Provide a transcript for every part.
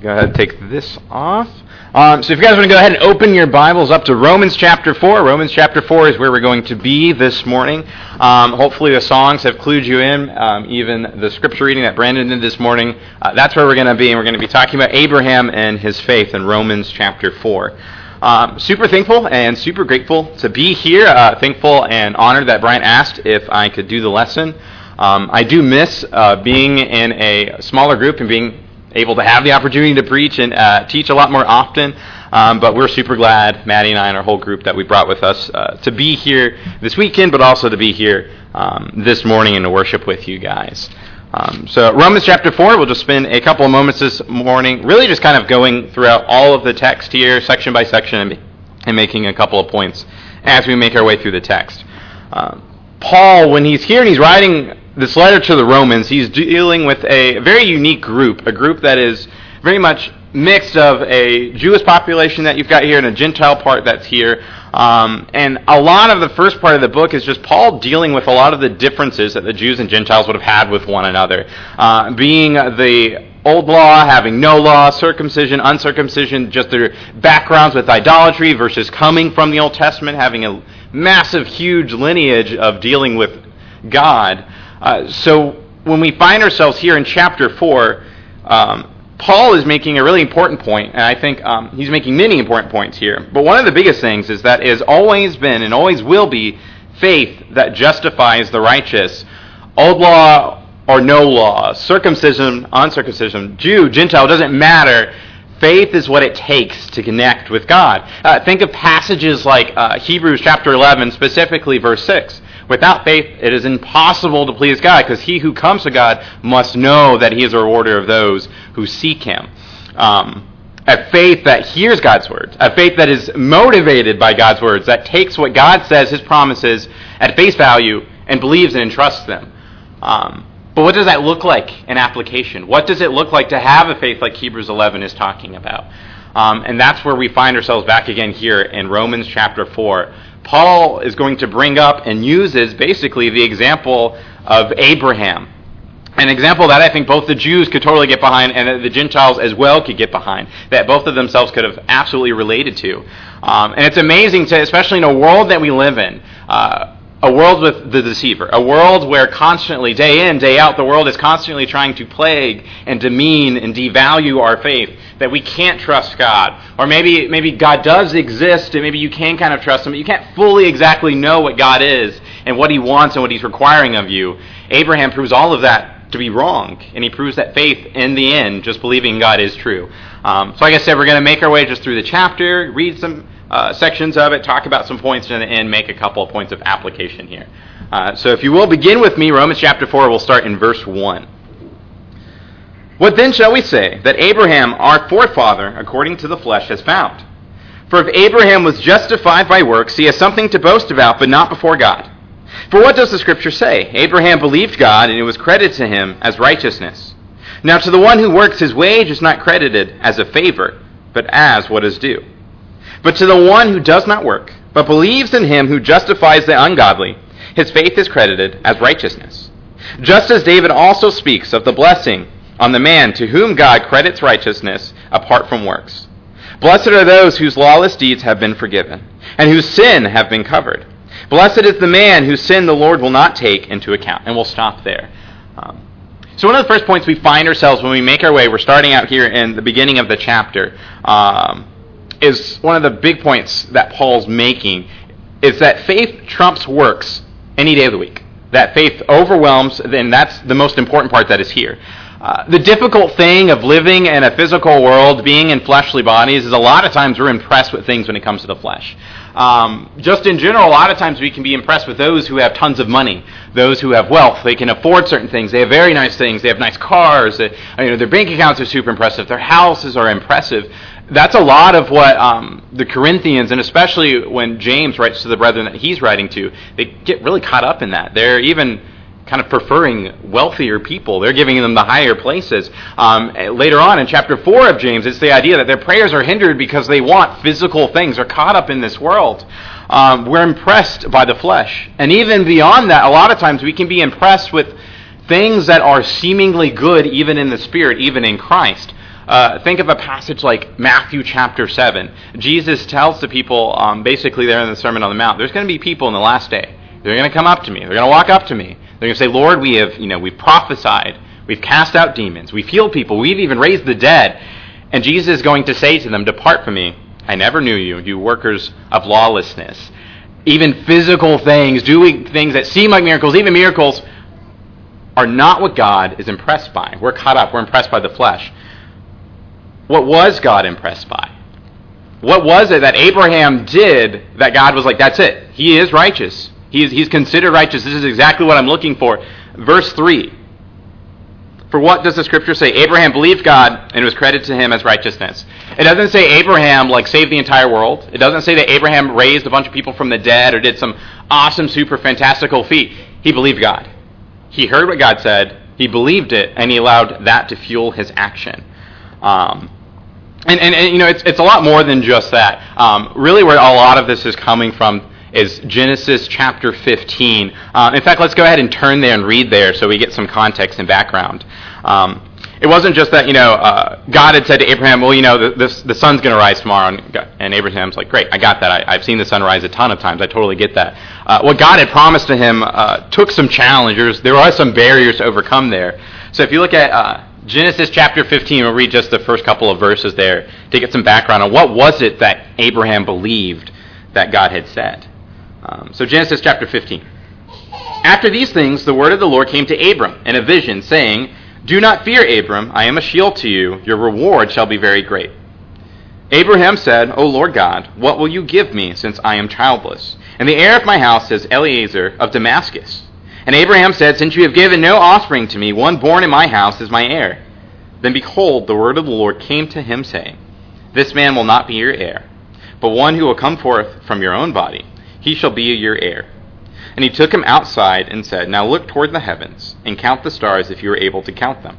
go ahead and take this off. Um, so if you guys want to go ahead and open your Bibles up to Romans chapter 4, Romans chapter 4 is where we're going to be this morning. Um, hopefully the songs have clued you in, um, even the scripture reading that Brandon did this morning. Uh, that's where we're going to be, and we're going to be talking about Abraham and his faith in Romans chapter 4. Um, super thankful and super grateful to be here. Uh, thankful and honored that Brian asked if I could do the lesson. Um, I do miss uh, being in a smaller group and being able to have the opportunity to preach and uh, teach a lot more often. Um, but we're super glad, Maddie and I and our whole group, that we brought with us uh, to be here this weekend, but also to be here um, this morning and to worship with you guys. Um, so, Romans chapter 4, we'll just spend a couple of moments this morning, really just kind of going throughout all of the text here, section by section, and, and making a couple of points as we make our way through the text. Um, Paul, when he's here and he's writing this letter to the Romans, he's dealing with a very unique group, a group that is very much mixed of a Jewish population that you've got here and a Gentile part that's here. Um, and a lot of the first part of the book is just Paul dealing with a lot of the differences that the Jews and Gentiles would have had with one another. Uh, being the old law, having no law, circumcision, uncircumcision, just their backgrounds with idolatry versus coming from the Old Testament, having a massive, huge lineage of dealing with God. Uh, so when we find ourselves here in chapter 4, um, Paul is making a really important point, and I think um, he's making many important points here. But one of the biggest things is that it has always been and always will be faith that justifies the righteous. Old law or no law, circumcision, uncircumcision, Jew, Gentile, doesn't matter. Faith is what it takes to connect with God. Uh, think of passages like uh, Hebrews chapter 11, specifically verse 6. Without faith, it is impossible to please God because he who comes to God must know that he is a rewarder of those who seek him. Um, a faith that hears God's words, a faith that is motivated by God's words, that takes what God says, his promises, at face value and believes and entrusts them. Um, but what does that look like in application? What does it look like to have a faith like Hebrews 11 is talking about? Um, and that's where we find ourselves back again here in Romans chapter 4. Paul is going to bring up and uses basically the example of Abraham. An example that I think both the Jews could totally get behind and the Gentiles as well could get behind, that both of themselves could have absolutely related to. Um, and it's amazing to, especially in a world that we live in, uh, a world with the deceiver, a world where constantly, day in, day out, the world is constantly trying to plague and demean and devalue our faith, that we can't trust God. Or maybe, maybe God does exist and maybe you can kind of trust Him, but you can't fully exactly know what God is and what He wants and what He's requiring of you. Abraham proves all of that to be wrong, and he proves that faith in the end, just believing God is true. Um, so, like I said, we're going to make our way just through the chapter, read some uh, sections of it, talk about some points, and, and make a couple of points of application here. Uh, so, if you will begin with me, Romans chapter 4, we'll start in verse 1. What then shall we say that Abraham, our forefather, according to the flesh, has found? For if Abraham was justified by works, he has something to boast about, but not before God. For what does the Scripture say? Abraham believed God, and it was credited to him as righteousness. Now, to the one who works, his wage is not credited as a favor, but as what is due. But to the one who does not work, but believes in him who justifies the ungodly, his faith is credited as righteousness. Just as David also speaks of the blessing on the man to whom God credits righteousness apart from works. Blessed are those whose lawless deeds have been forgiven, and whose sin have been covered. Blessed is the man whose sin the Lord will not take into account. And we'll stop there. Um, so, one of the first points we find ourselves when we make our way, we're starting out here in the beginning of the chapter, um, is one of the big points that Paul's making is that faith trumps works any day of the week. That faith overwhelms, and that's the most important part that is here. Uh, the difficult thing of living in a physical world, being in fleshly bodies, is a lot of times we're impressed with things when it comes to the flesh. Um, just in general, a lot of times we can be impressed with those who have tons of money, those who have wealth. They can afford certain things. They have very nice things. They have nice cars. They, you know, their bank accounts are super impressive. Their houses are impressive. That's a lot of what um, the Corinthians, and especially when James writes to the brethren that he's writing to, they get really caught up in that. They're even kind of preferring wealthier people. They're giving them the higher places. Um, later on in chapter 4 of James, it's the idea that their prayers are hindered because they want physical things. They're caught up in this world. Um, we're impressed by the flesh. And even beyond that, a lot of times we can be impressed with things that are seemingly good even in the spirit, even in Christ. Uh, think of a passage like Matthew chapter 7. Jesus tells the people, um, basically there in the Sermon on the Mount, there's going to be people in the last day. They're going to come up to me. They're going to walk up to me. They're going to say, Lord, we have, you know, we've prophesied. We've cast out demons. We've healed people. We've even raised the dead. And Jesus is going to say to them, Depart from me. I never knew you, you workers of lawlessness. Even physical things, doing things that seem like miracles, even miracles, are not what God is impressed by. We're caught up. We're impressed by the flesh. What was God impressed by? What was it that Abraham did that God was like, that's it? He is righteous. He's, he's considered righteous. This is exactly what I'm looking for. Verse 3. For what does the scripture say? Abraham believed God and it was credited to him as righteousness. It doesn't say Abraham like saved the entire world. It doesn't say that Abraham raised a bunch of people from the dead or did some awesome, super fantastical feat. He believed God. He heard what God said, he believed it, and he allowed that to fuel his action. Um, and, and, and, you know, it's, it's a lot more than just that. Um, really, where a lot of this is coming from is Genesis chapter 15. Uh, in fact, let's go ahead and turn there and read there so we get some context and background. Um, it wasn't just that, you know, uh, God had said to Abraham, well, you know, the, the, the sun's going to rise tomorrow. And, and, Abraham's like, great, I got that. I, have seen the sun rise a ton of times. I totally get that. Uh, what God had promised to him uh, took some challenges. There are some barriers to overcome there. So if you look at uh, Genesis chapter 15, we'll read just the first couple of verses there to get some background on what was it that Abraham believed that God had said. Um, so Genesis chapter 15. After these things, the word of the Lord came to Abram in a vision, saying, do not fear, Abram. I am a shield to you. Your reward shall be very great. Abraham said, O Lord God, what will you give me, since I am childless? And the heir of my house is Eliezer of Damascus. And Abraham said, Since you have given no offspring to me, one born in my house is my heir. Then behold, the word of the Lord came to him, saying, This man will not be your heir, but one who will come forth from your own body, he shall be your heir. And he took him outside and said, Now look toward the heavens, and count the stars if you are able to count them.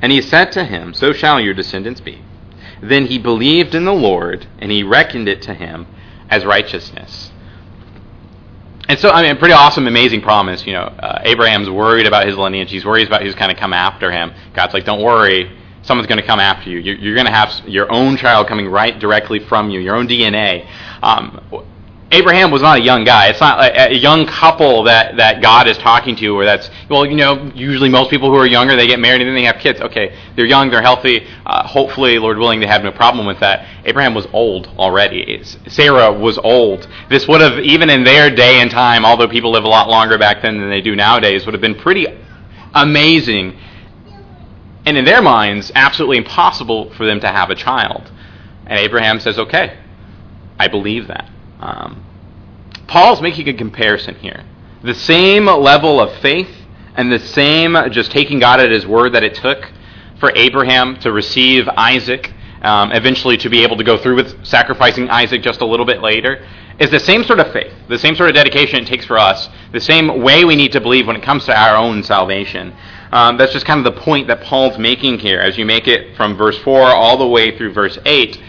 And he said to him, So shall your descendants be. Then he believed in the Lord, and he reckoned it to him as righteousness. And so, I mean, pretty awesome, amazing promise. You know, uh, Abraham's worried about his lineage. He's worried about who's going to come after him. God's like, don't worry, someone's going to come after you. You're, you're going to have your own child coming right directly from you, your own DNA. Um, Abraham was not a young guy. It's not a, a, young couple that, that God is talking to, or that's, well, you know, usually most people who are younger, they get married and then they have kids. Okay, they're young, they're healthy. Uh, hopefully, Lord willing, they have no problem with that. Abraham was old already. Sarah was old. This would have, even in their day and time, although people live a lot longer back then than they do nowadays, would have been pretty amazing. And in their minds, absolutely impossible for them to have a child. And Abraham says, okay, I believe that. Um, Paul's making a comparison here. The same level of faith and the same just taking God at his word that it took for Abraham to receive Isaac, um, eventually to be able to go through with sacrificing Isaac just a little bit later, is the same sort of faith, the same sort of dedication it takes for us, the same way we need to believe when it comes to our own salvation. Um, that's just kind of the point that Paul's making here as you make it from verse 4 all the way through verse 8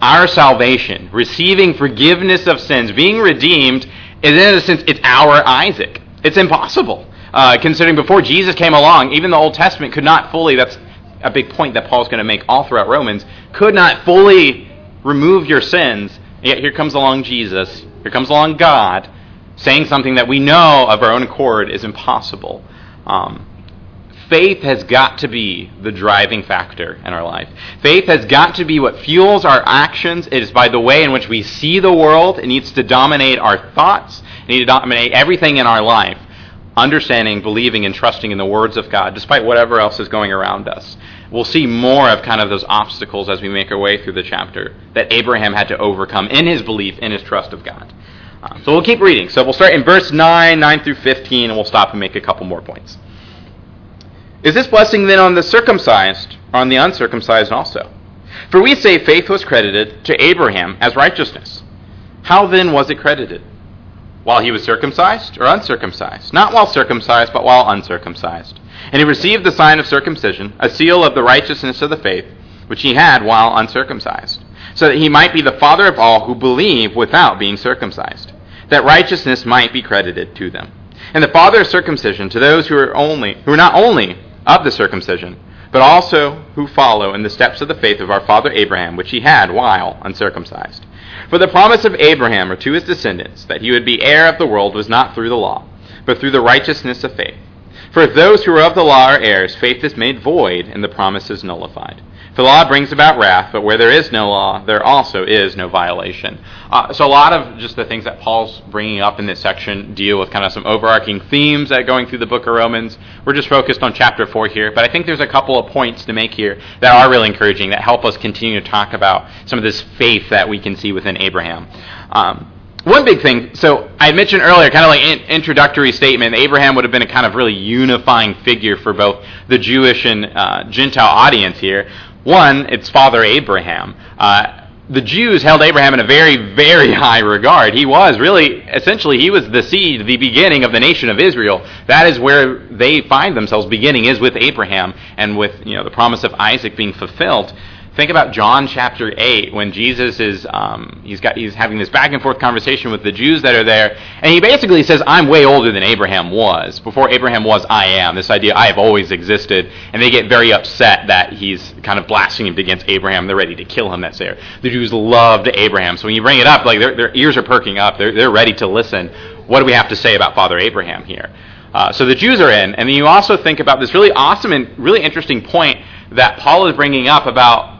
our salvation, receiving forgiveness of sins, being redeemed, is in a sense, it's our Isaac. It's impossible. Uh, considering before Jesus came along, even the Old Testament could not fully, that's a big point that Paul's going to make all throughout Romans, could not fully remove your sins. Yet here comes along Jesus, here comes along God, saying something that we know of our own accord is impossible. Um, Faith has got to be the driving factor in our life. Faith has got to be what fuels our actions. It is by the way in which we see the world. It needs to dominate our thoughts. It needs to dominate everything in our life. Understanding, believing, and trusting in the words of God, despite whatever else is going around us. We'll see more of kind of those obstacles as we make our way through the chapter that Abraham had to overcome in his belief, in his trust of God. Um, so we'll keep reading. So we'll start in verse 9, 9 through 15, and we'll stop and make a couple more points. Is this blessing then on the circumcised or on the uncircumcised also? For we say faith was credited to Abraham as righteousness. How then was it credited? While he was circumcised or uncircumcised? Not while circumcised, but while uncircumcised. And he received the sign of circumcision, a seal of the righteousness of the faith, which he had while uncircumcised, so that he might be the father of all who believe without being circumcised, that righteousness might be credited to them. And the father of circumcision to those who are only who are not only of the circumcision, but also who follow in the steps of the faith of our father Abraham, which he had while uncircumcised. For the promise of Abraham or to his descendants that he would be heir of the world was not through the law, but through the righteousness of faith. For if those who are of the law are heirs, faith is made void and the promise is nullified. The law brings about wrath, but where there is no law, there also is no violation. Uh, so a lot of just the things that Paul's bringing up in this section deal with kind of some overarching themes that are going through the book of Romans. We're just focused on chapter 4 here, but I think there's a couple of points to make here that are really encouraging, that help us continue to talk about some of this faith that we can see within Abraham. Um, one big thing, so I mentioned earlier, kind of like an introductory statement, Abraham would have been a kind of really unifying figure for both the Jewish and uh, Gentile audience here. One, it's Father Abraham. Uh, the Jews held Abraham in a very, very high regard. He was really, essentially, he was the seed, the beginning of the nation of Israel. That is where they find themselves beginning, is with Abraham and with you know the promise of Isaac being fulfilled. Think about John chapter 8 when Jesus is um, he's got he's having this back and forth conversation with the Jews that are there, and he basically says, "I'm way older than Abraham was. Before Abraham was, I am." This idea, I have always existed, and they get very upset that he's kind of blasphemed against Abraham. They're ready to kill him. That's there. The Jews loved Abraham, so when you bring it up, like their, their ears are perking up. They're they're ready to listen. What do we have to say about Father Abraham here? Uh, so the Jews are in, and then you also think about this really awesome and really interesting point that Paul is bringing up about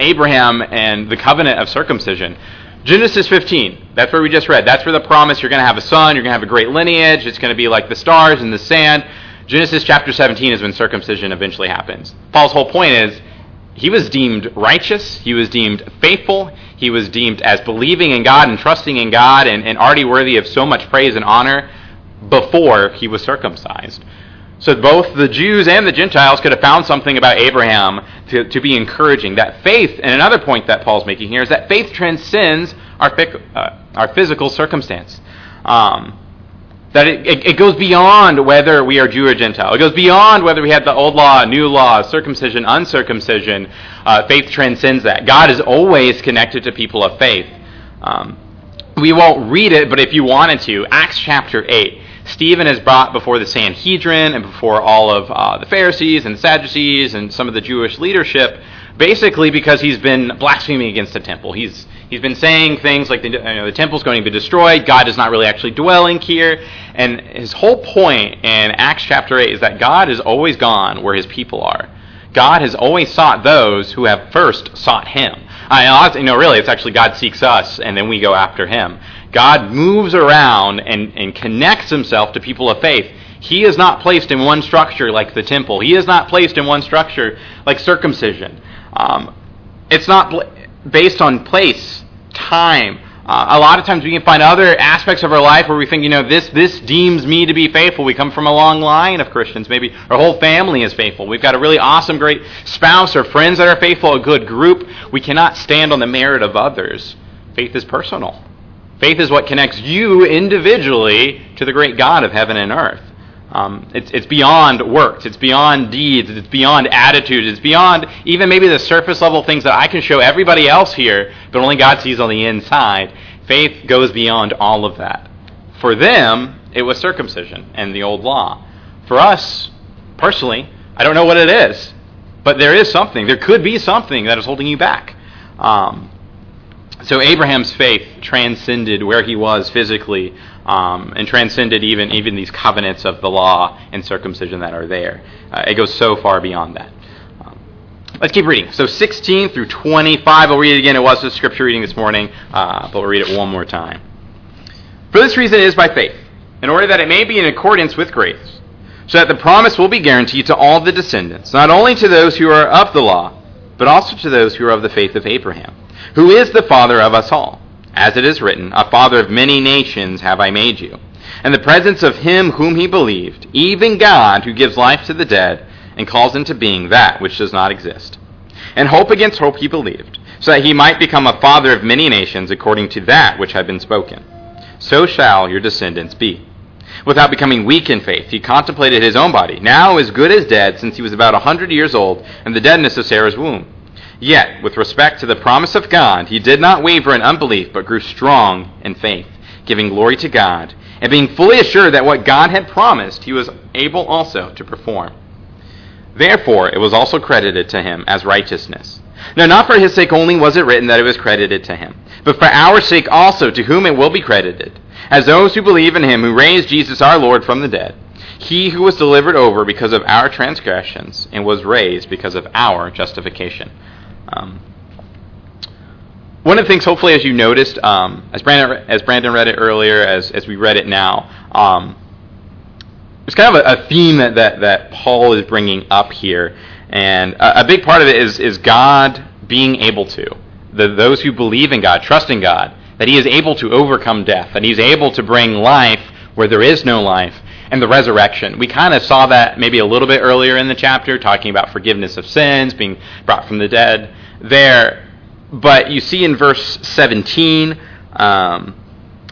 Abraham and the covenant of circumcision. Genesis 15, that's where we just read. That's where the promise you're going to have a son, you're going to have a great lineage, it's going to be like the stars and the sand. Genesis chapter 17 is when circumcision eventually happens. Paul's whole point is he was deemed righteous, he was deemed faithful, he was deemed as believing in God and trusting in God and, and already worthy of so much praise and honor before he was circumcised. So both the Jews and the Gentiles could have found something about Abraham to, to be encouraging. That faith, and another point that Paul's making here, is that faith transcends our, uh, our physical circumstance. Um, that it, it, it, goes beyond whether we are Jew or Gentile. It goes beyond whether we had the old law, new law, circumcision, uncircumcision. Uh, faith transcends that. God is always connected to people of faith. Um, we won't read it, but if you wanted to, Acts chapter 8 Stephen is brought before the Sanhedrin and before all of uh, the Pharisees and Sadducees and some of the Jewish leadership, basically because he's been blaspheming against the temple. He's he's been saying things like the, you know, the temple's going to be destroyed. God is not really actually dwelling here, and his whole point in Acts chapter eight is that God is always gone where His people are. God has always sought those who have first sought Him. I, you know, really, it's actually God seeks us, and then we go after Him. God moves around and, and connects himself to people of faith. He is not placed in one structure like the temple. He is not placed in one structure like circumcision. Um, it's not based on place, time. Uh, a lot of times we can find other aspects of our life where we think, you know, this this deems me to be faithful. We come from a long line of Christians. Maybe our whole family is faithful. We've got a really awesome, great spouse or friends that are faithful, a good group. We cannot stand on the merit of others. Faith is personal. Faith is what connects you individually to the great God of heaven and earth. Um, it's, it's beyond works. It's beyond deeds. It's beyond attitudes. It's beyond even maybe the surface level things that I can show everybody else here, but only God sees on the inside. Faith goes beyond all of that. For them, it was circumcision and the old law. For us, personally, I don't know what it is, but there is something. There could be something that is holding you back. Um, so Abraham's faith transcended where he was physically um, and transcended even, even these covenants of the law and circumcision that are there. Uh, it goes so far beyond that. Um, let's keep reading. So 16 through 25, I'll read it again. It was the scripture reading this morning, uh, but we'll read it one more time. For this reason it is by faith, in order that it may be in accordance with grace, so that the promise will be guaranteed to all the descendants, not only to those who are of the law, but also to those who are of the faith of Abraham who is the Father of us all. As it is written, A father of many nations have I made you. And the presence of him whom he believed, even God, who gives life to the dead, and calls into being that which does not exist. And hope against hope he believed, so that he might become a father of many nations according to that which had been spoken. So shall your descendants be. Without becoming weak in faith, he contemplated his own body, now as good as dead, since he was about a hundred years old, and the deadness of Sarah's womb. Yet, with respect to the promise of God, he did not waver in unbelief, but grew strong in faith, giving glory to God, and being fully assured that what God had promised, he was able also to perform. Therefore, it was also credited to him as righteousness. Now, not for his sake only was it written that it was credited to him, but for our sake also, to whom it will be credited, as those who believe in him who raised Jesus our Lord from the dead. He who was delivered over because of our transgressions and was raised because of our justification. Um, one of the things, hopefully, as you noticed, um, as Brandon as Brandon read it earlier, as as we read it now, um, there's kind of a, a, theme that, that that Paul is bringing up here, and a, a, big part of it is is God being able to the those who believe in God, trust in God, that He is able to overcome death, that He's able to bring life where there is no life, and the resurrection. We kind of saw that maybe a little bit earlier in the chapter, talking about forgiveness of sins, being brought from the dead. There but you see in verse 17, um,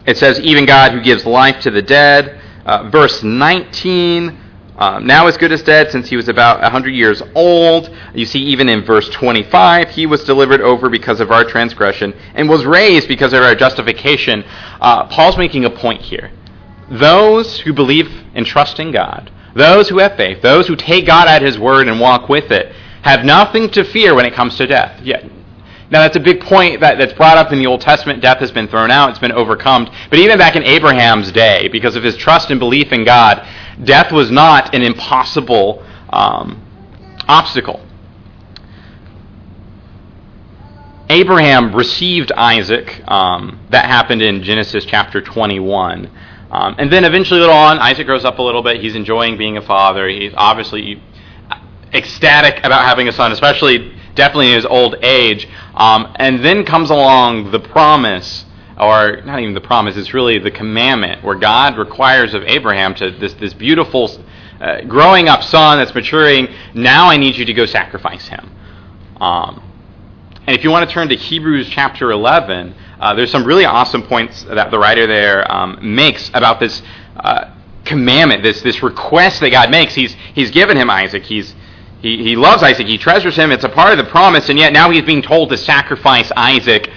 it says, even God who gives life to the dead. Uh, verse 19, um, now as good as dead since he was about 100 years old. You see, even in verse 25, he was delivered over because of our transgression and was raised because of our justification. Uh, Paul's making a point here. Those who believe and trust in God, those who have faith, those who take God at his word and walk with it, have nothing to fear when it comes to death. Yet now, that's a big point that, that's brought up in the Old Testament. Death has been thrown out, it's been overcome. But even back in Abraham's day, because of his trust and belief in God, death was not an impossible um, obstacle. Abraham received Isaac. Um, that happened in Genesis chapter 21. Um, and then eventually, later on, Isaac grows up a little bit. He's enjoying being a father. He's obviously ecstatic about having a son, especially definitely in his old age. Um, and then comes along the promise, or not even the promise, it's really the commandment, where God requires of Abraham to this, this beautiful uh, growing up son that's maturing. Now I need you to go sacrifice him. Um, and if you want to turn to Hebrews chapter 11, uh, there's some really awesome points that the writer there um, makes about this uh, commandment, this this request that God makes. He's he's given him Isaac. He's he, he loves Isaac, he treasures him, it's a part of the promise, and yet now he's being told to sacrifice Isaac.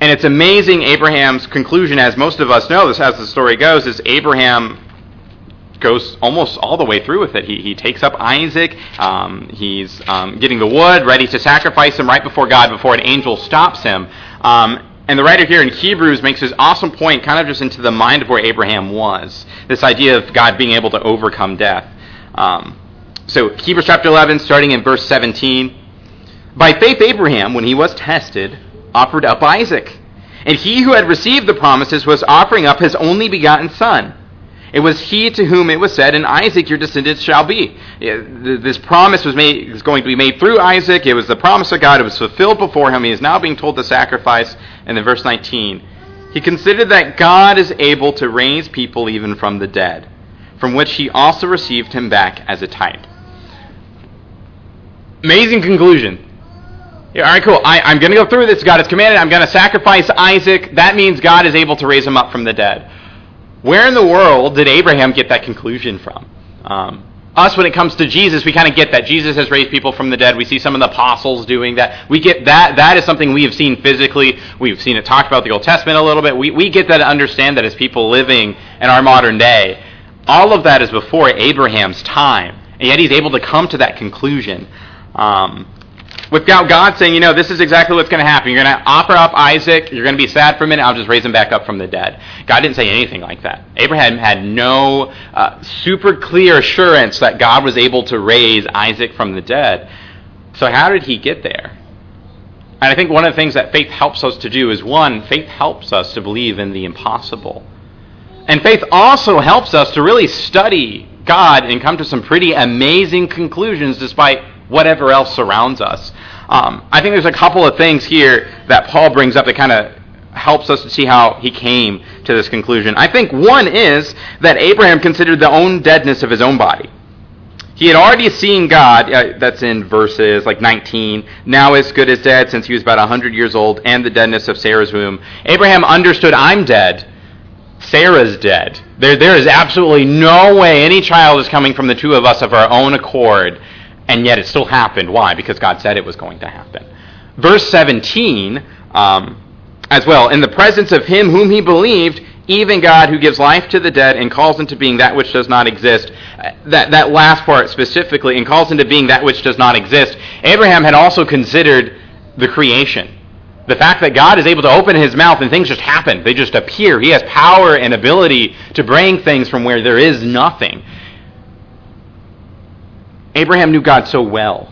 And it's amazing Abraham's conclusion, as most of us know, this as the story goes, is Abraham goes almost all the way through with it. He, he takes up Isaac, um, he's um, getting the wood, ready to sacrifice him right before God, before an angel stops him. Um, and the writer here in Hebrews makes this awesome point, kind of just into the mind of where Abraham was. This idea of God being able to overcome death. Um, so, Hebrews chapter 11, starting in verse 17. By faith, Abraham, when he was tested, offered up Isaac. And he who had received the promises was offering up his only begotten son. It was he to whom it was said, "In Isaac your descendants shall be." This promise was made is going to be made through Isaac. It was the promise of God. It was fulfilled before him. He is now being told the sacrifice. And then verse 19, he considered that God is able to raise people even from the dead, from which he also received him back as a type. Amazing conclusion. Yeah, all right, cool. I, am going to go through this. God has commanded. I'm going to sacrifice Isaac. That means God is able to raise him up from the dead. Where in the world did Abraham get that conclusion from? Um, us, when it comes to Jesus, we kind of get that Jesus has raised people from the dead. We see some of the apostles doing that. We get that. That is something we have seen physically. We've seen it talked about the Old Testament a little bit. We, we get that to understand that as people living in our modern day. All of that is before Abraham's time. And yet he's able to come to that conclusion. Um, without God saying, you know, this is exactly what's going to happen. You're going to offer up Isaac. You're going to be sad for a minute. I'll just raise him back up from the dead. God didn't say anything like that. Abraham had no uh, super clear assurance that God was able to raise Isaac from the dead. So, how did he get there? And I think one of the things that faith helps us to do is one, faith helps us to believe in the impossible. And faith also helps us to really study God and come to some pretty amazing conclusions despite whatever else surrounds us. Um, I think there's a couple of things here that Paul brings up that kind of helps us to see how he came to this conclusion. I think one is that Abraham considered the own deadness of his own body. He had already seen God, uh, that's in verses like 19, now as good as dead since he was about 100 years old, and the deadness of Sarah's womb. Abraham understood, I'm dead. Sarah's dead. There, there is absolutely no way any child is coming from the two of us of our own accord and yet it still happened. Why? Because God said it was going to happen. Verse 17, um, as well, in the presence of him whom he believed, even God who gives life to the dead and calls into being that which does not exist. That, that last part specifically, and calls into being that which does not exist. Abraham had also considered the creation. The fact that God is able to open his mouth and things just happen, they just appear. He has power and ability to bring things from where there is nothing. Abraham knew God so well.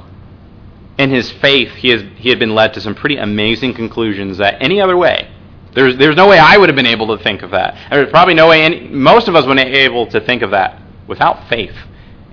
In his faith, he, has, he had been led to some pretty amazing conclusions that any other way, there's, there's no way I would have been able to think of that. There's probably no way any, most of us would have been able to think of that without faith.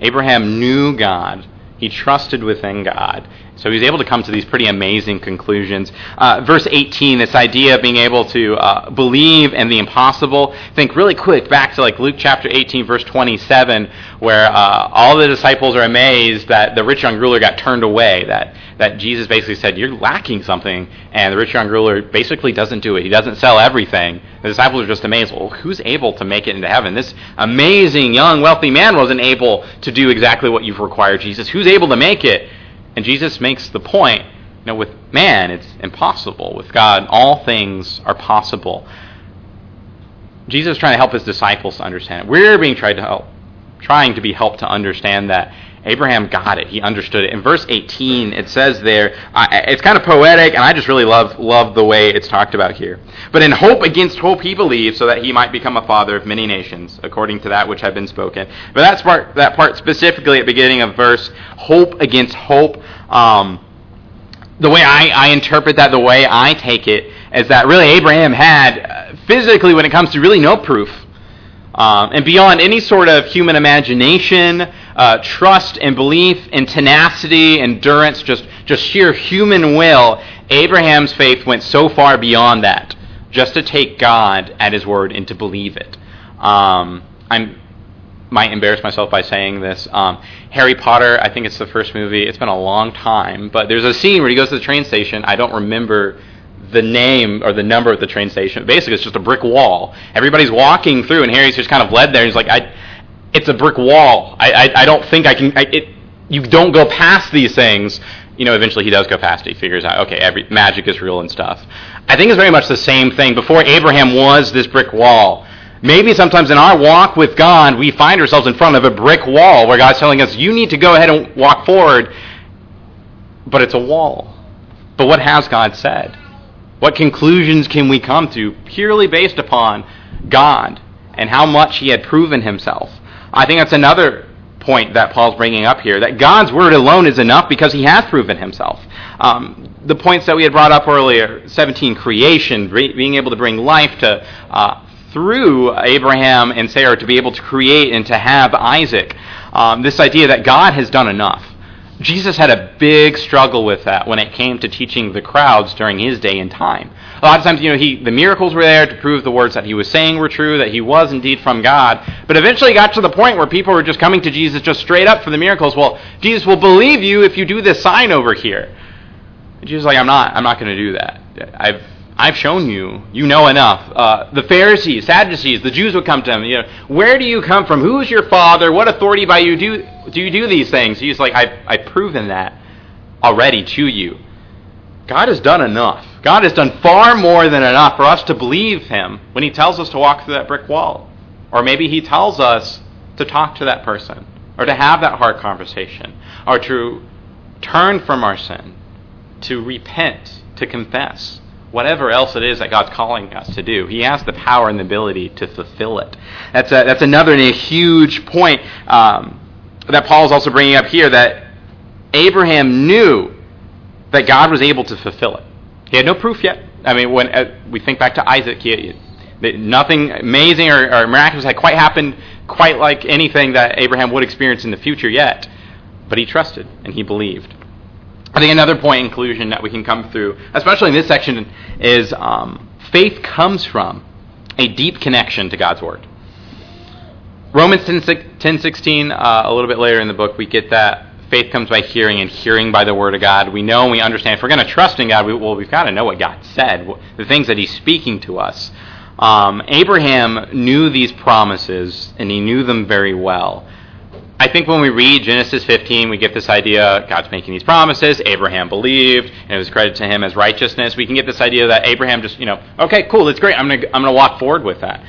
Abraham knew God. He trusted within God. So he's able to come to these pretty amazing conclusions. Uh, verse 18, this idea of being able to uh, believe in the impossible. Think really quick back to like Luke chapter 18, verse 27, where uh, all the disciples are amazed that the rich young ruler got turned away. That that Jesus basically said, "You're lacking something," and the rich young ruler basically doesn't do it. He doesn't sell everything. The disciples are just amazed. Well, who's able to make it into heaven? This amazing young wealthy man wasn't able to do exactly what you've required, Jesus. Who's able to make it? And Jesus makes the point, you know, with man it's impossible. With God, all things are possible. Jesus is trying to help his disciples to understand it. We're being tried to help, trying to be helped to understand that Abraham got it. He understood it. In verse 18, it says there, uh, it's kind of poetic, and I just really love love the way it's talked about here. But in hope against hope he believed, so that he might become a father of many nations, according to that which had been spoken. But that's part, that part specifically at the beginning of verse, hope against hope. Um, the way I, I interpret that, the way I take it, is that really Abraham had, uh, physically, when it comes to really no proof, um, and beyond any sort of human imagination, uh, trust and belief and tenacity, endurance, just, just sheer human will, Abraham's faith went so far beyond that, just to take God at his word and to believe it. Um, I might embarrass myself by saying this. Um, Harry Potter, I think it's the first movie. It's been a long time, but there's a scene where he goes to the train station. I don't remember the name or the number of the train station. Basically, it's just a brick wall. Everybody's walking through, and Harry's just kind of led there. He's like, I, it's a brick wall. I, I, I don't think I can. I, it, you don't go past these things. You know, eventually he does go past it. He figures out, okay, every magic is real and stuff. I think it's very much the same thing. Before Abraham was this brick wall, maybe sometimes in our walk with God, we find ourselves in front of a brick wall where God's telling us, you need to go ahead and walk forward, but it's a wall. But what has God said? What conclusions can we come to purely based upon God and how much He had proven Himself? I think that's another point that Paul's bringing up here that God's word alone is enough because He has proven Himself. Um, the points that we had brought up earlier 17, creation, being able to bring life to. Uh, through Abraham and Sarah to be able to create and to have Isaac. Um, this idea that God has done enough. Jesus had a big struggle with that when it came to teaching the crowds during his day and time. A lot of times, you know, he, the miracles were there to prove the words that he was saying were true, that he was indeed from God. But eventually got to the point where people were just coming to Jesus just straight up for the miracles. Well, Jesus will believe you if you do this sign over here. And Jesus is like, I'm not, I'm not going to do that. I've, I've shown you. You know enough. Uh, the Pharisees, Sadducees, the Jews would come to him. You know, where do you come from? Who is your father? What authority by you do do you do these things? He's like, I've, I've proven that already to you. God has done enough. God has done far more than enough for us to believe Him when He tells us to walk through that brick wall. Or maybe He tells us to talk to that person, or to have that hard conversation, or to turn from our sin, to repent, to confess whatever else it is that God's calling us to do. He has the power and the ability to fulfill it. That's, a, that's another a huge point um, that Paul is also bringing up here that Abraham knew that God was able to fulfill it. He had no proof yet. I mean, when uh, we think back to Isaac, he, nothing amazing or, or miraculous had quite happened, quite like anything that Abraham would experience in the future yet. But he trusted and he believed. I think another point in conclusion that we can come through, especially in this section, is um, faith comes from a deep connection to God's Word. Romans 10, 10 16, uh, a little bit later in the book, we get that faith comes by hearing and hearing by the Word of God. We know and we understand. If we're going to trust in God, we, well, we've got to know what God said, the things that He's speaking to us. Um, Abraham knew these promises, and he knew them very well. I think when we read Genesis 15, we get this idea God's making these promises. Abraham believed, and it was credited to him as righteousness. We can get this idea that Abraham just, you know, okay, cool, that's great. I'm gonna I'm gonna walk forward with that.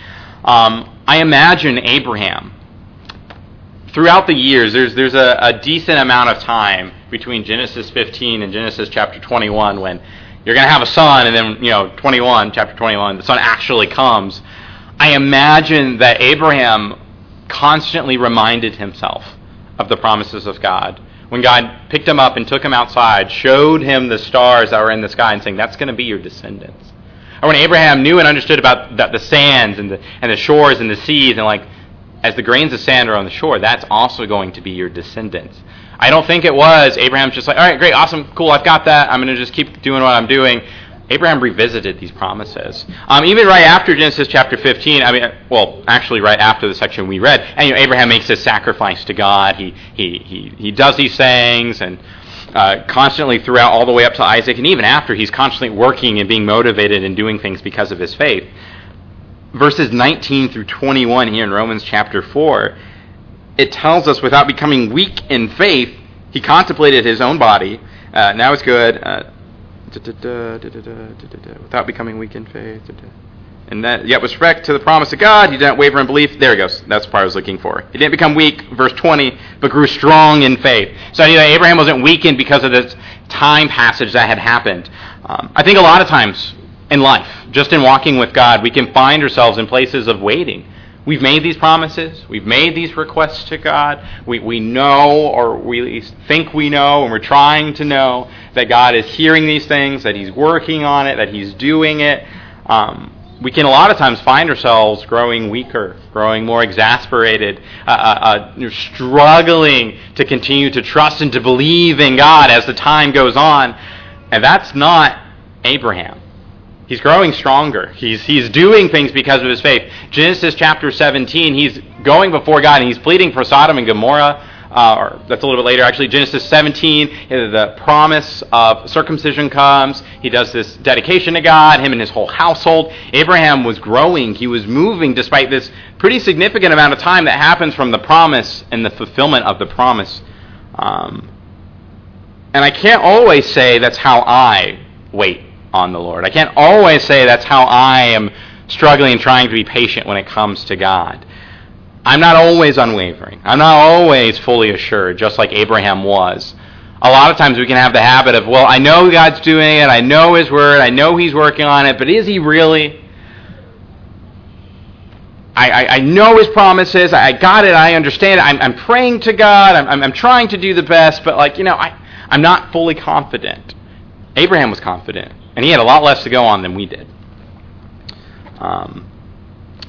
Um, I imagine Abraham. Throughout the years, there's, there's a, a decent amount of time between Genesis 15 and Genesis chapter 21 when you're going to have a son, and then, you know, 21, chapter 21, the son actually comes. I imagine that Abraham constantly reminded himself of the promises of God. When God picked him up and took him outside, showed him the stars that were in the sky, and saying, That's going to be your descendants. Or when Abraham knew and understood about the, the sands and the, and the shores and the seas, and like, as the grains of sand are on the shore, that's also going to be your descendants. I don't think it was Abraham's just like, all right, great, awesome, cool, I've got that. I'm going to just keep doing what I'm doing. Abraham revisited these promises. Um, even right after Genesis chapter 15, I mean, well, actually right after the section we read, and you know, Abraham makes his sacrifice to God. He, he, he, he does these things and uh, constantly throughout all the way up to Isaac, and even after, he's constantly working and being motivated and doing things because of his faith. Verses 19 through 21 here in Romans chapter 4 it tells us without becoming weak in faith, he contemplated his own body. Uh, now it's good. Uh, without becoming weak in faith. And that, yet with respect to the promise of God, he didn't waver in belief. There he goes. That's what I was looking for. He didn't become weak, verse 20, but grew strong in faith. So Abraham wasn't weakened because of this time passage that had happened. Um, I think a lot of times in life, just in walking with God, we can find ourselves in places of waiting. We've made these promises. We've made these requests to God. We, we know, or we think we know, and we're trying to know that God is hearing these things, that He's working on it, that He's doing it. Um, we can a lot of times find ourselves growing weaker, growing more exasperated, uh, uh, uh, struggling to continue to trust and to believe in God as the time goes on. And that's not Abraham. He's growing stronger. He's, he's doing things because of his faith. Genesis chapter 17, he's going before God and he's pleading for Sodom and Gomorrah. Uh, or that's a little bit later, actually. Genesis 17, the promise of circumcision comes. He does this dedication to God, him and his whole household. Abraham was growing. He was moving despite this pretty significant amount of time that happens from the promise and the fulfillment of the promise. Um, and I can't always say that's how I wait on the Lord. I can't always say that's how I am struggling and trying to be patient when it comes to God. I'm not always unwavering. I'm not always fully assured, just like Abraham was. A lot of times we can have the habit of, well, I know God's doing it, I know His Word, I know He's working on it, but is He really? I, I, I know His promises, I got it, I understand it, I'm, I'm praying to God, I'm, I'm, trying to do the best, but, like, you know, I, I'm not fully confident. Abraham was confident. And he had a lot less to go on than we did. Um,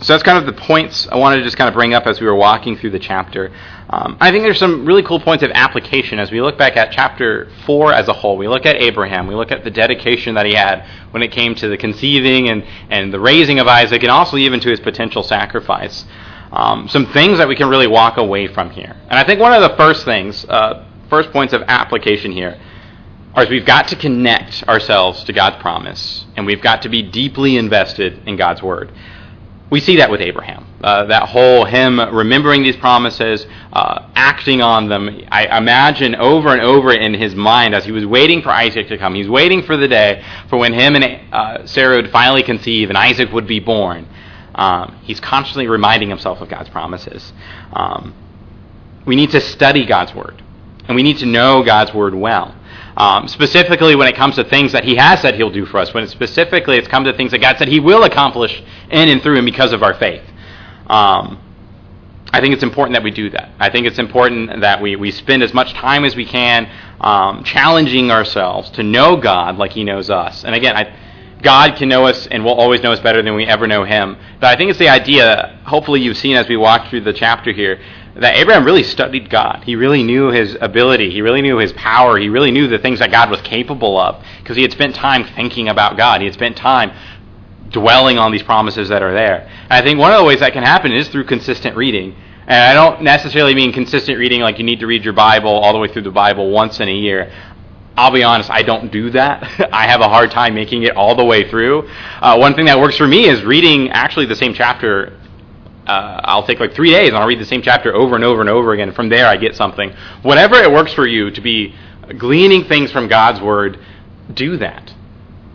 so that's kind of the points I wanted to just kind of bring up as we were walking through the chapter. Um, I think there's some really cool points of application as we look back at chapter 4 as a whole. We look at Abraham, we look at the dedication that he had when it came to the conceiving and, and the raising of Isaac, and also even to his potential sacrifice. Um, some things that we can really walk away from here. And I think one of the first things, uh, first points of application here, is we've got to connect ourselves to God's promise, and we've got to be deeply invested in God's word. We see that with Abraham. Uh, that whole him remembering these promises, uh, acting on them. I imagine over and over in his mind as he was waiting for Isaac to come. He's waiting for the day for when him and uh, Sarah would finally conceive and Isaac would be born. Um, he's constantly reminding himself of God's promises. Um, we need to study God's word, and we need to know God's word well. Um, specifically, when it comes to things that He has said He'll do for us, when it's specifically it's come to things that God said He will accomplish in and through and because of our faith. Um, I think it's important that we do that. I think it's important that we, we spend as much time as we can um, challenging ourselves to know God like He knows us. And again, I, God can know us and will always know us better than we ever know Him. But I think it's the idea, hopefully, you've seen as we walk through the chapter here, that Abraham really studied God. He really knew his ability. He really knew his power. He really knew the things that God was capable of because he had spent time thinking about God. He had spent time dwelling on these promises that are there. And I think one of the ways that can happen is through consistent reading. And I don't necessarily mean consistent reading like you need to read your Bible all the way through the Bible once in a year. I'll be honest, I don't do that. I have a hard time making it all the way through. Uh, one thing that works for me is reading actually the same chapter uh, I'll take like three days and I'll read the same chapter over and over and over again. From there, I get something. Whatever it works for you to be gleaning things from God's Word, do that.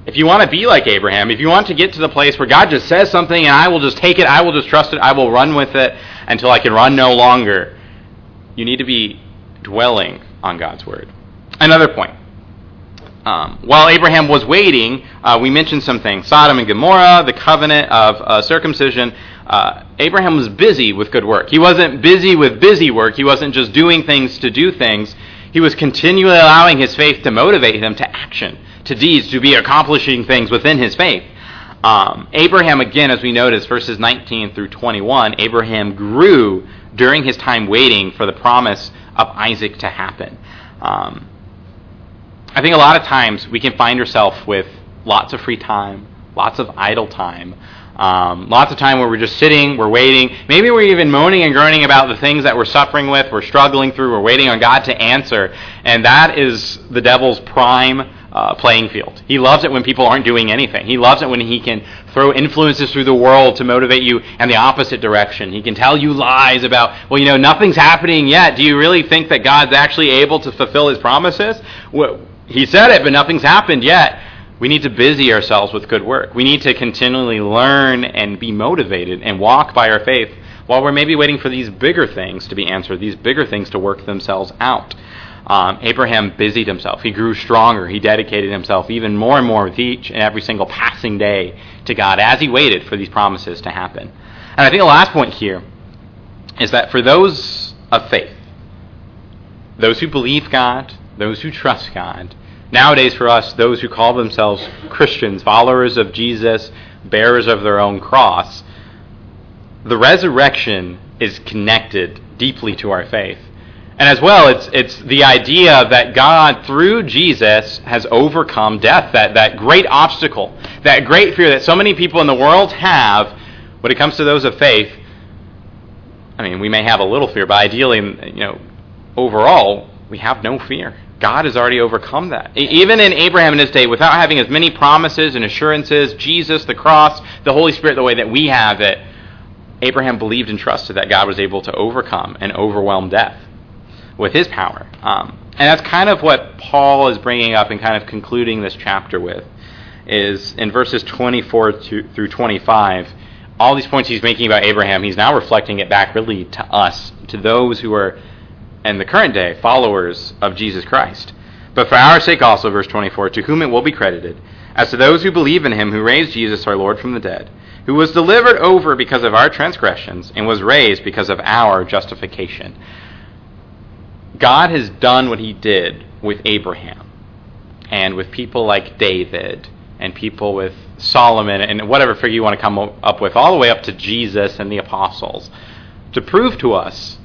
if you want to be like Abraham, if you want to get to the place where God just says something and I will just take it, I will just trust it, I will run with it until I can run no longer, you need to be dwelling on God's word. Another point. Um, while Abraham was waiting, uh, we mentioned some things Sodom and Gomorrah, the covenant of uh, circumcision. Uh, Abraham was busy with good work. He wasn't busy with busy work, he wasn't just doing things to do things. He was continually allowing his faith to motivate him to action, to deeds, to be accomplishing things within his faith. Um, Abraham, again, as we notice, verses 19 through 21, Abraham grew during his time waiting for the promise of Isaac to happen. Um, I think a lot of times we can find ourselves with lots of free time, lots of idle time, um, lots of time where we're just sitting, we're waiting. Maybe we're even moaning and groaning about the things that we're suffering with, we're struggling through, we're waiting on God to answer. And that is the devil's prime uh, playing field. He loves it when people aren't doing anything. He loves it when he can throw influences through the world to motivate you in the opposite direction. He can tell you lies about, well, you know, nothing's happening yet. Do you really think that God's actually able to fulfill his promises? Well, he said it, but nothing's happened yet. We need to busy ourselves with good work. We need to continually learn and be motivated and walk by our faith while we're maybe waiting for these bigger things to be answered, these bigger things to work themselves out. Um, Abraham busied himself. He grew stronger. He dedicated himself even more and more with each and every single passing day to God as he waited for these promises to happen. And I think the last point here is that for those of faith, those who believe God, those who trust God, Nowadays, for us, those who call themselves Christians, followers of Jesus, bearers of their own cross, the resurrection is connected deeply to our faith. And as well, it's, it's the idea that God, through Jesus, has overcome death, that, that great obstacle, that great fear that so many people in the world have when it comes to those of faith. I mean, we may have a little fear, but ideally, you know, overall, we have no fear. God has already overcome that. Even in Abraham in his day, without having as many promises and assurances, Jesus, the cross, the Holy Spirit, the way that we have it, Abraham believed and trusted that God was able to overcome and overwhelm death with his power. Um, and that's kind of what Paul is bringing up and kind of concluding this chapter with, is in verses 24 to, through 25. All these points he's making about Abraham, he's now reflecting it back really to us, to those who are and the current day followers of Jesus Christ. But for our sake also, verse 24, to whom it will be credited, as to those who believe in him who raised Jesus our Lord from the dead, who was delivered over because of our transgressions and was raised because of our justification. God has done what he did with Abraham and with people like David and people with Solomon and whatever figure you want to come up with, all the way up to Jesus and the apostles, to prove to us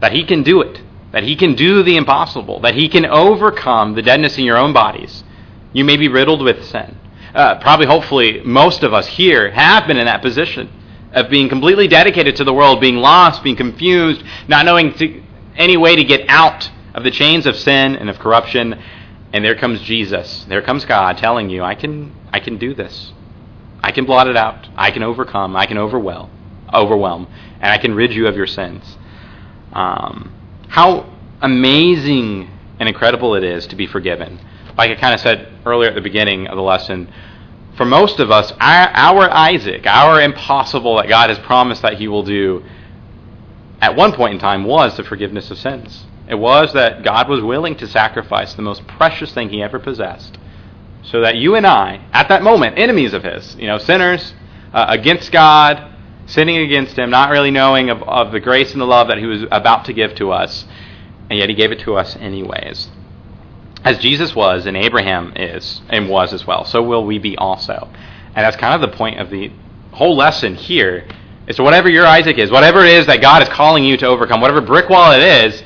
that he can do it that he can do the impossible, that he can overcome the deadness in your own bodies. You may be riddled with sin. Uh, probably, hopefully, most of us here have been in that position of being completely dedicated to the world, being lost, being confused, not knowing to, any way to get out of the chains of sin and of corruption. And there comes Jesus. There comes God telling you, I can, I can do this. I can blot it out. I can overcome. I can overwhelm, overwhelm, and I can rid you of your sins. Um, how amazing and incredible it is to be forgiven. Like I kind of said earlier at the beginning of the lesson, for most of us, our, our, Isaac, our impossible that God has promised that He will do, at one point in time was the forgiveness of sins. It was that God was willing to sacrifice the most precious thing He ever possessed, so that you and I, at that moment, enemies of His, you know, sinners uh, against God, sinning against him, not really knowing of, of the grace and the love that he was about to give to us, and yet he gave it to us anyways. As Jesus was, and Abraham is, and was as well, so will we be also. And that's kind of the point of the whole lesson here. Is so whatever your Isaac is, whatever it is that God is calling you to overcome, whatever brick wall it is,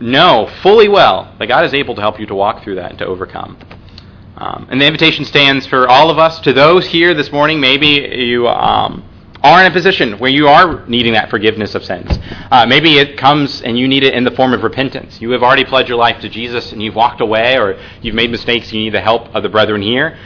know fully well that God is able to help you to walk through that and to overcome. Um, and the invitation stands for all of us. To those here this morning, maybe you um, are in a position where you are needing that forgiveness of sins. Uh, maybe it comes and you need it in the form of repentance. You have already pledged your life to Jesus and you've walked away or you've made mistakes, you need the help of the brethren here.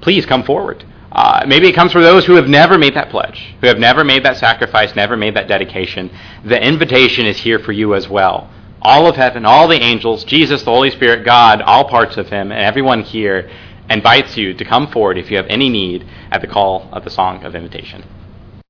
Please come forward. Uh, maybe it comes for those who have never made that pledge, who have never made that sacrifice, never made that dedication. The invitation is here for you as well. All of heaven, all the angels, Jesus, the Holy Spirit, God, all parts of Him, and everyone here invites you to come forward if you have any need at the call of the song of invitation.